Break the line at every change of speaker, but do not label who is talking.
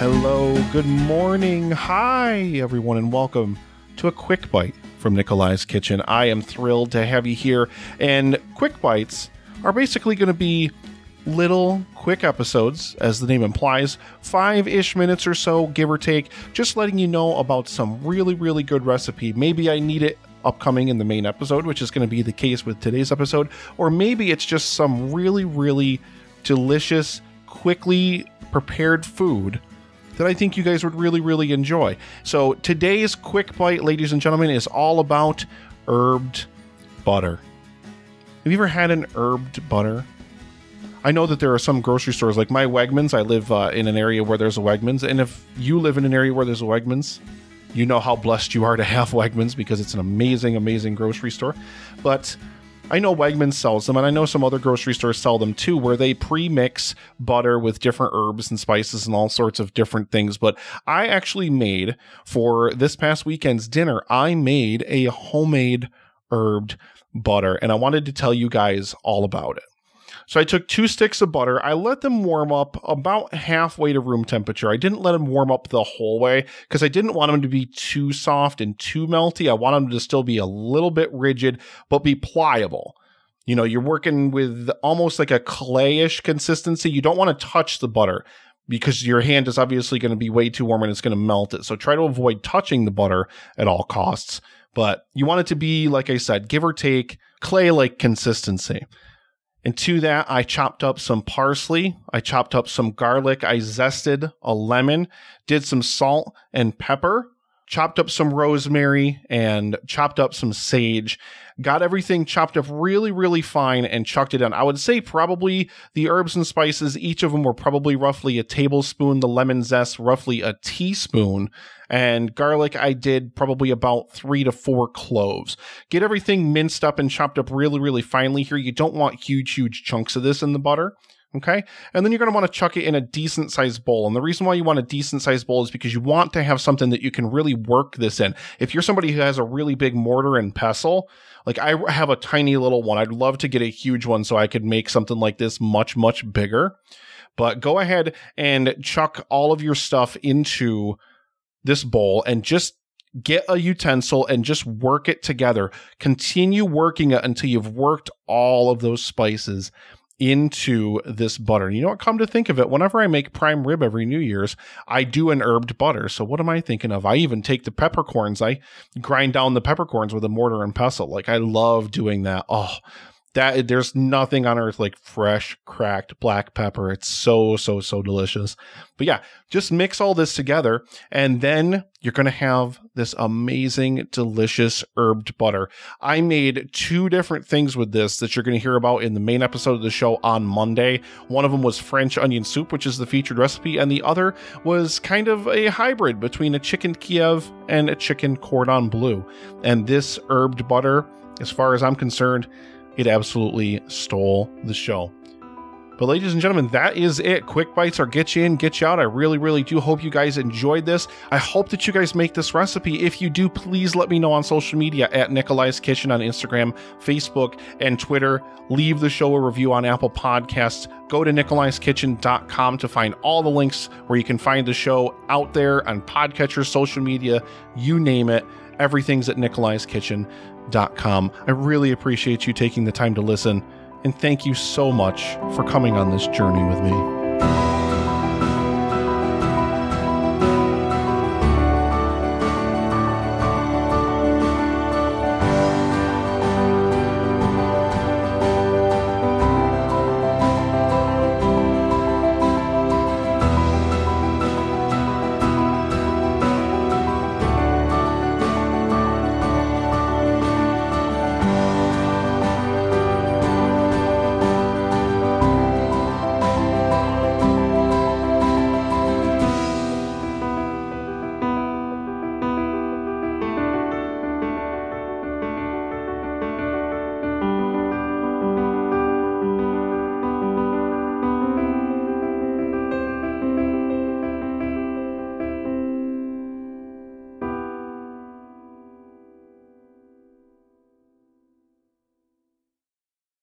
Hello, good morning. Hi, everyone, and welcome to a quick bite from Nikolai's Kitchen. I am thrilled to have you here. And quick bites are basically going to be little quick episodes, as the name implies, five ish minutes or so, give or take, just letting you know about some really, really good recipe. Maybe I need it upcoming in the main episode, which is going to be the case with today's episode, or maybe it's just some really, really delicious, quickly prepared food that I think you guys would really, really enjoy. So today's quick bite, ladies and gentlemen, is all about herbed butter. Have you ever had an herbed butter? I know that there are some grocery stores like my Wegmans. I live uh, in an area where there's a Wegmans, and if you live in an area where there's a Wegmans, you know how blessed you are to have Wegmans because it's an amazing, amazing grocery store. But I know Wegmans sells them, and I know some other grocery stores sell them too, where they pre mix butter with different herbs and spices and all sorts of different things. But I actually made for this past weekend's dinner, I made a homemade herbed butter, and I wanted to tell you guys all about it. So I took two sticks of butter. I let them warm up about halfway to room temperature. I didn't let them warm up the whole way because I didn't want them to be too soft and too melty. I want them to still be a little bit rigid, but be pliable. You know, you're working with almost like a clayish consistency. You don't want to touch the butter because your hand is obviously going to be way too warm and it's going to melt it. So try to avoid touching the butter at all costs. But you want it to be, like I said, give or take clay like consistency. And to that, I chopped up some parsley. I chopped up some garlic. I zested a lemon, did some salt and pepper, chopped up some rosemary, and chopped up some sage got everything chopped up really, really fine and chucked it in. I would say probably the herbs and spices, each of them were probably roughly a tablespoon, the lemon zest, roughly a teaspoon, and garlic, I did probably about three to four cloves. Get everything minced up and chopped up really, really finely here. You don't want huge, huge chunks of this in the butter. Okay. And then you're going to want to chuck it in a decent sized bowl. And the reason why you want a decent sized bowl is because you want to have something that you can really work this in. If you're somebody who has a really big mortar and pestle, like I have a tiny little one. I'd love to get a huge one so I could make something like this much, much bigger. But go ahead and chuck all of your stuff into this bowl and just get a utensil and just work it together. Continue working it until you've worked all of those spices into this butter. You know what? Come to think of it, whenever I make prime rib every New Year's, I do an herbed butter. So what am I thinking of? I even take the peppercorns, I grind down the peppercorns with a mortar and pestle. Like I love doing that. Oh, that there's nothing on earth like fresh cracked black pepper. It's so so so delicious. But yeah just mix all this together and then you're going to have this amazing delicious herbed butter. I made two different things with this that you're going to hear about in the main episode of the show on monday. One of them was french onion soup which is the featured recipe and the other was kind of a hybrid between a chicken kiev and a chicken cordon bleu. And this herbed butter as far as i'm concerned it absolutely stole the show. But, ladies and gentlemen, that is it. Quick bites are get you in, get you out. I really, really do hope you guys enjoyed this. I hope that you guys make this recipe. If you do, please let me know on social media at Nikolai's Kitchen on Instagram, Facebook, and Twitter. Leave the show a review on Apple Podcasts. Go to nikolaiskitchen.com to find all the links where you can find the show out there on podcatcher, social media, you name it. Everything's at Nikolai's Kitchen com. I really appreciate you taking the time to listen, and thank you so much for coming on this journey with me.